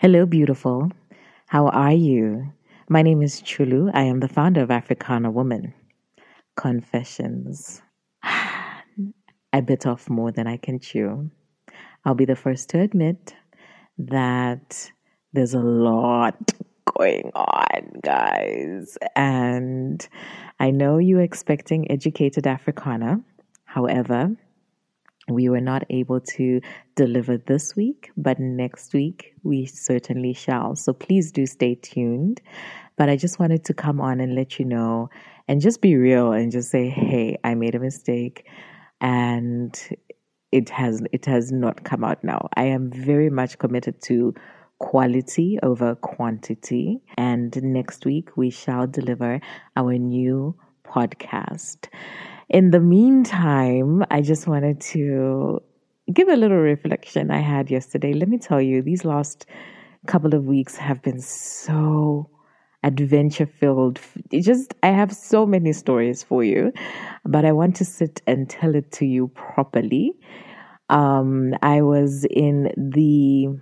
Hello, beautiful. How are you? My name is Chulu. I am the founder of Africana Woman. Confessions. I bit off more than I can chew. I'll be the first to admit that there's a lot going on, guys. And I know you're expecting educated Africana. However, we were not able to deliver this week, but next week we certainly shall. So please do stay tuned. But I just wanted to come on and let you know and just be real and just say, hey, I made a mistake and it has it has not come out now. I am very much committed to quality over quantity. And next week we shall deliver our new podcast. In the meantime, I just wanted to give a little reflection I had yesterday. Let me tell you, these last couple of weeks have been so adventure filled. Just, I have so many stories for you, but I want to sit and tell it to you properly. Um, I was in the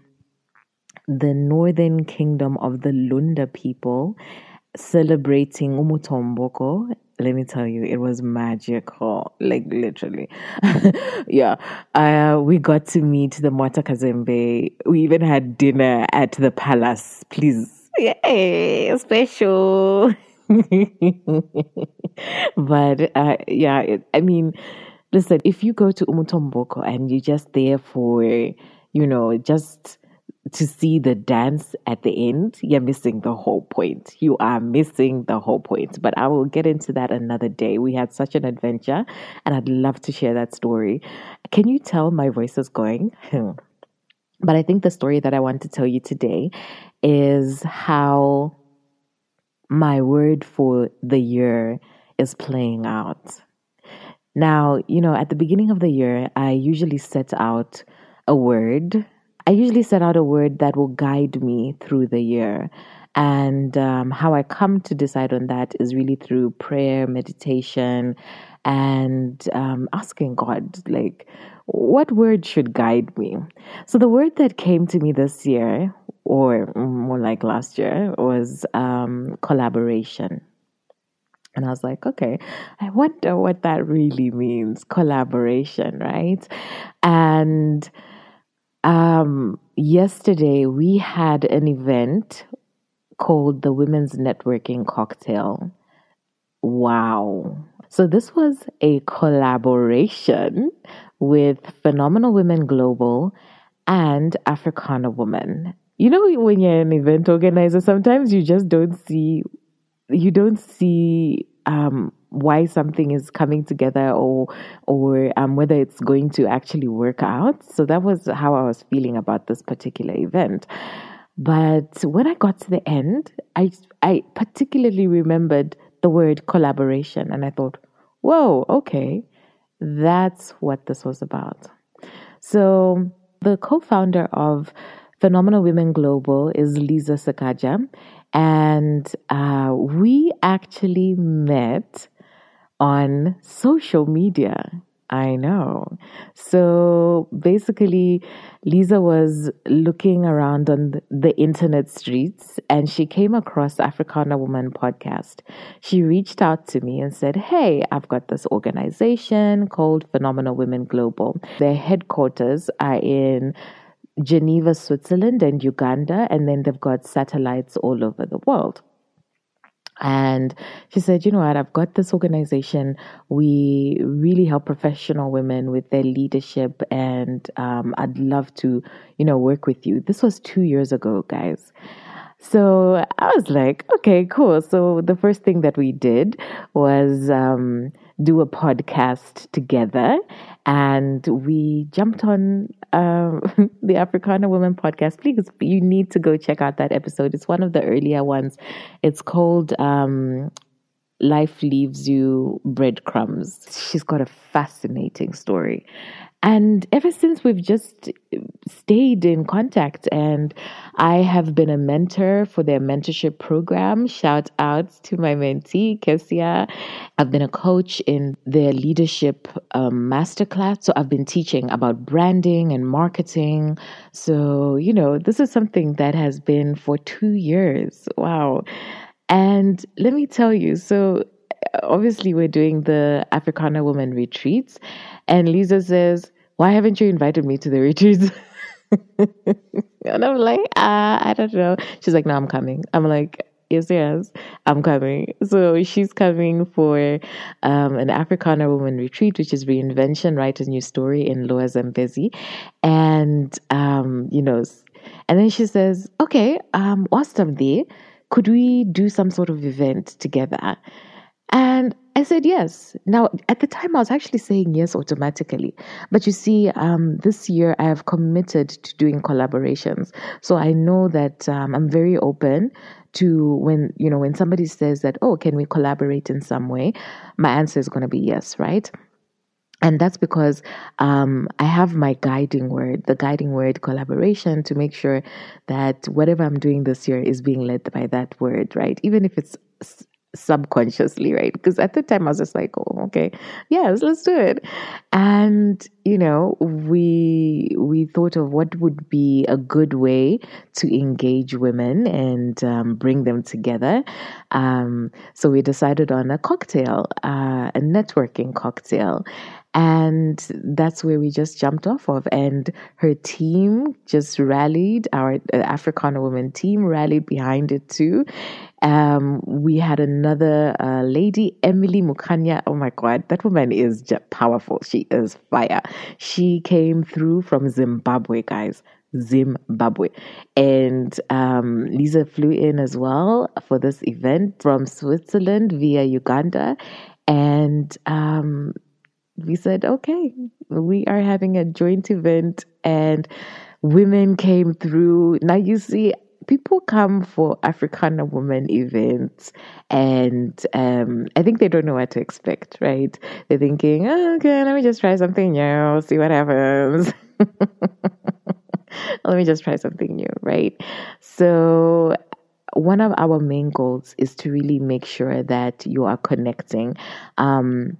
the northern kingdom of the Lunda people celebrating Umutomboko let me tell you, it was magical, like literally. yeah, uh, we got to meet the Mwata Kazembe. We even had dinner at the palace. Please, yay, special. but uh, yeah, it, I mean, listen, if you go to Umutomboko and you're just there for, you know, just to see the dance at the end, you're missing the whole point. You are missing the whole point. But I will get into that another day. We had such an adventure, and I'd love to share that story. Can you tell my voice is going? Hmm. but I think the story that I want to tell you today is how my word for the year is playing out. Now, you know, at the beginning of the year, I usually set out a word I usually set out a word that will guide me through the year. And um, how I come to decide on that is really through prayer, meditation, and um, asking God, like, what word should guide me? So the word that came to me this year, or more like last year, was um, collaboration. And I was like, okay, I wonder what that really means collaboration, right? And um, yesterday, we had an event called the Women's Networking Cocktail. Wow. So, this was a collaboration with Phenomenal Women Global and Africana Woman. You know, when you're an event organizer, sometimes you just don't see, you don't see um, why something is coming together or or um, whether it's going to actually work out. So that was how I was feeling about this particular event. But when I got to the end, I I particularly remembered the word collaboration, and I thought, "Whoa, okay, that's what this was about." So the co-founder of Phenomenal Women Global is Lisa Sakaja, and uh, we actually met on social media. I know. So basically, Lisa was looking around on the internet streets and she came across Africana Woman podcast. She reached out to me and said, Hey, I've got this organization called Phenomenal Women Global. Their headquarters are in Geneva, Switzerland, and Uganda, and then they've got satellites all over the world. And she said, you know what, I've got this organization. We really help professional women with their leadership, and um, I'd love to, you know, work with you. This was two years ago, guys. So I was like, okay, cool. So the first thing that we did was um, do a podcast together, and we jumped on um, the Africana Woman podcast. Please, you need to go check out that episode. It's one of the earlier ones. It's called um, life leaves you breadcrumbs. She's got a fascinating story. And ever since we've just stayed in contact, and I have been a mentor for their mentorship program. Shout out to my mentee, Kesia. I've been a coach in their leadership um, masterclass. So I've been teaching about branding and marketing. So, you know, this is something that has been for two years. Wow. And let me tell you, so obviously we're doing the Africana Women retreats, and Lisa says, Why haven't you invited me to the retreats? and I'm like, uh, I don't know. She's like, No, I'm coming. I'm like, Yes, yes, I'm coming. So she's coming for um, an Africana Woman retreat, which is reinvention, write a new story in Lower Zambezi. And, um, you know, and then she says, Okay, um, whilst I'm there, could we do some sort of event together? And I said yes. Now, at the time, I was actually saying yes automatically. But you see, um, this year I have committed to doing collaborations. So I know that um, I'm very open to when, you know, when somebody says that, oh, can we collaborate in some way? My answer is going to be yes, right? And that's because um, I have my guiding word, the guiding word collaboration, to make sure that whatever I'm doing this year is being led by that word, right? Even if it's subconsciously, right? Because at the time I was just like, oh, okay, yes, let's do it. And you know, we we thought of what would be a good way to engage women and um, bring them together. Um, so we decided on a cocktail, uh, a networking cocktail, and that's where we just jumped off of. And her team just rallied, our uh, Africana women team rallied behind it too. Um, we had another uh, lady, Emily Mukanya. Oh my God, that woman is powerful. She is fire. She came through from Zimbabwe, guys. Zimbabwe. And um, Lisa flew in as well for this event from Switzerland via Uganda. And um, we said, okay, we are having a joint event and women came through. Now you see, people come for Africana women events and um, I think they don't know what to expect, right? They're thinking, oh, okay, let me just try something new, see what happens. let me just try something new, right? So one of our main goals is to really make sure that you are connecting. Um,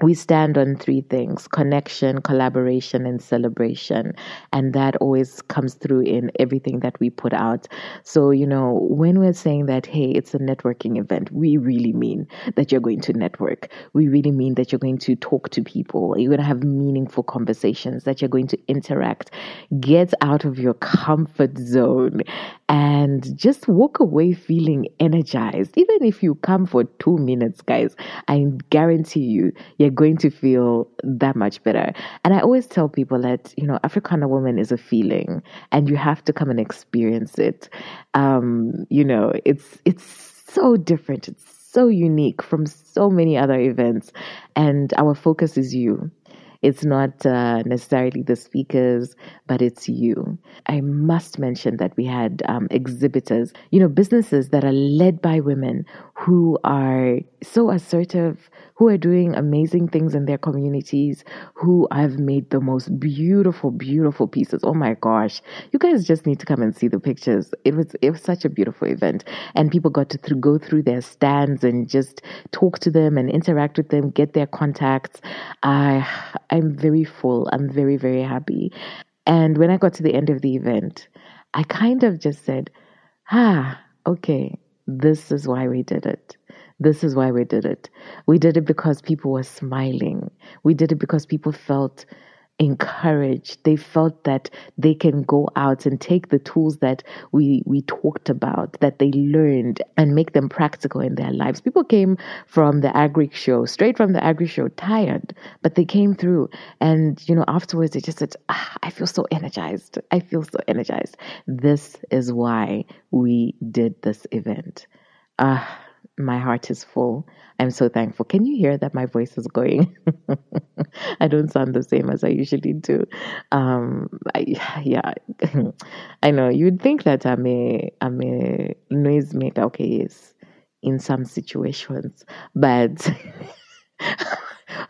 we stand on three things connection, collaboration, and celebration. And that always comes through in everything that we put out. So, you know, when we're saying that, hey, it's a networking event, we really mean that you're going to network. We really mean that you're going to talk to people. You're going to have meaningful conversations, that you're going to interact. Get out of your comfort zone and just walk away feeling energized. Even if you come for two minutes, guys, I guarantee you, you're going to feel that much better. And I always tell people that, you know, Africana woman is a feeling and you have to come and experience it. Um, you know, it's, it's so different. It's so unique from so many other events. And our focus is you. It's not uh, necessarily the speakers, but it's you. I must mention that we had um, exhibitors, you know, businesses that are led by women who are so assertive, who are doing amazing things in their communities, who I've made the most beautiful, beautiful pieces. Oh my gosh. You guys just need to come and see the pictures. It was it was such a beautiful event. And people got to th- go through their stands and just talk to them and interact with them, get their contacts. I I'm very full. I'm very, very happy. And when I got to the end of the event, I kind of just said, ah, okay, this is why we did it. This is why we did it. We did it because people were smiling. We did it because people felt encouraged. They felt that they can go out and take the tools that we we talked about, that they learned, and make them practical in their lives. People came from the agri show, straight from the agri show, tired, but they came through, and you know afterwards they just said, ah, "I feel so energized. I feel so energized." This is why we did this event. Ah my heart is full. I'm so thankful. Can you hear that my voice is going? I don't sound the same as I usually do. Um, I, yeah, I know you'd think that I'm a I'm a noisemaker. Okay, yes, in some situations. But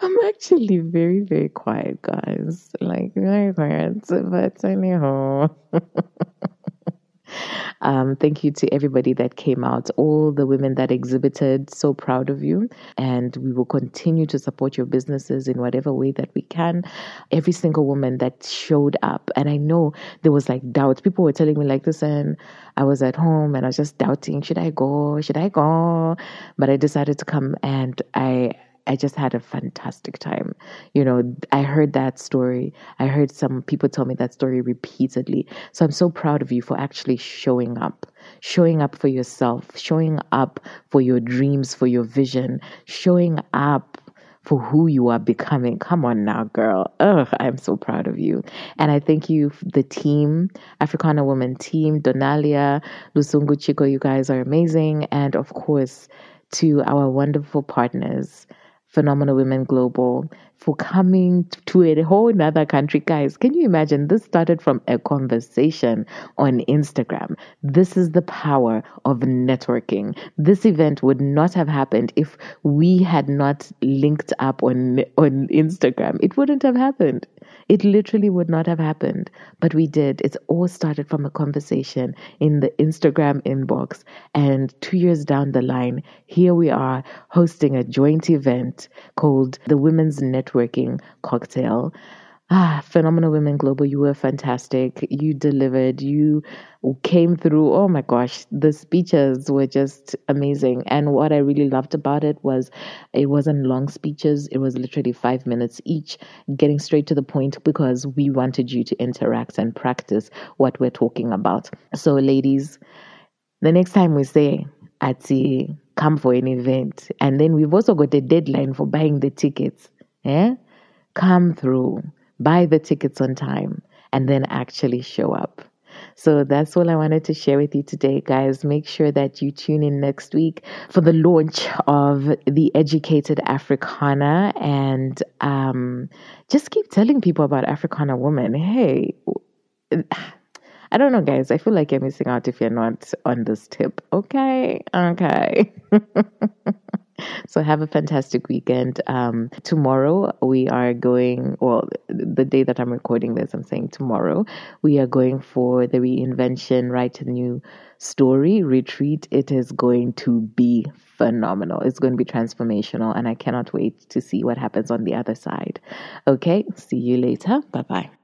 I'm actually very, very quiet, guys. Like, very quiet. But anyhow. Um, thank you to everybody that came out, all the women that exhibited. So proud of you. And we will continue to support your businesses in whatever way that we can. Every single woman that showed up. And I know there was like doubt. People were telling me, like, listen, I was at home and I was just doubting, should I go? Should I go? But I decided to come and I I just had a fantastic time. You know, I heard that story. I heard some people tell me that story repeatedly. So I'm so proud of you for actually showing up, showing up for yourself, showing up for your dreams, for your vision, showing up for who you are becoming. Come on now, girl. Ugh, I'm so proud of you. And I thank you, the team, Africana Woman team, Donalia, Lusungu Chico, you guys are amazing. And of course, to our wonderful partners, Phenomenal Women Global for coming to a whole nother country. Guys, can you imagine? This started from a conversation on Instagram. This is the power of networking. This event would not have happened if we had not linked up on, on Instagram. It wouldn't have happened. It literally would not have happened, but we did. It's all started from a conversation in the Instagram inbox. And two years down the line, here we are hosting a joint event called the Women's Networking Cocktail. Ah, Phenomenal Women Global, you were fantastic. You delivered. You came through. Oh my gosh, the speeches were just amazing. And what I really loved about it was it wasn't long speeches, it was literally five minutes each, getting straight to the point because we wanted you to interact and practice what we're talking about. So, ladies, the next time we say, at come for an event, and then we've also got a deadline for buying the tickets. Eh? Come through buy the tickets on time, and then actually show up. So that's all I wanted to share with you today, guys. Make sure that you tune in next week for the launch of the Educated Africana and um, just keep telling people about Africana Woman. Hey, I don't know, guys. I feel like you're missing out if you're not on this tip. Okay, okay. So have a fantastic weekend. Um, tomorrow we are going, well, the day that I'm recording this, I'm saying tomorrow, we are going for the reinvention, write a new story retreat. It is going to be phenomenal. It's going to be transformational, and I cannot wait to see what happens on the other side. Okay, see you later. Bye bye.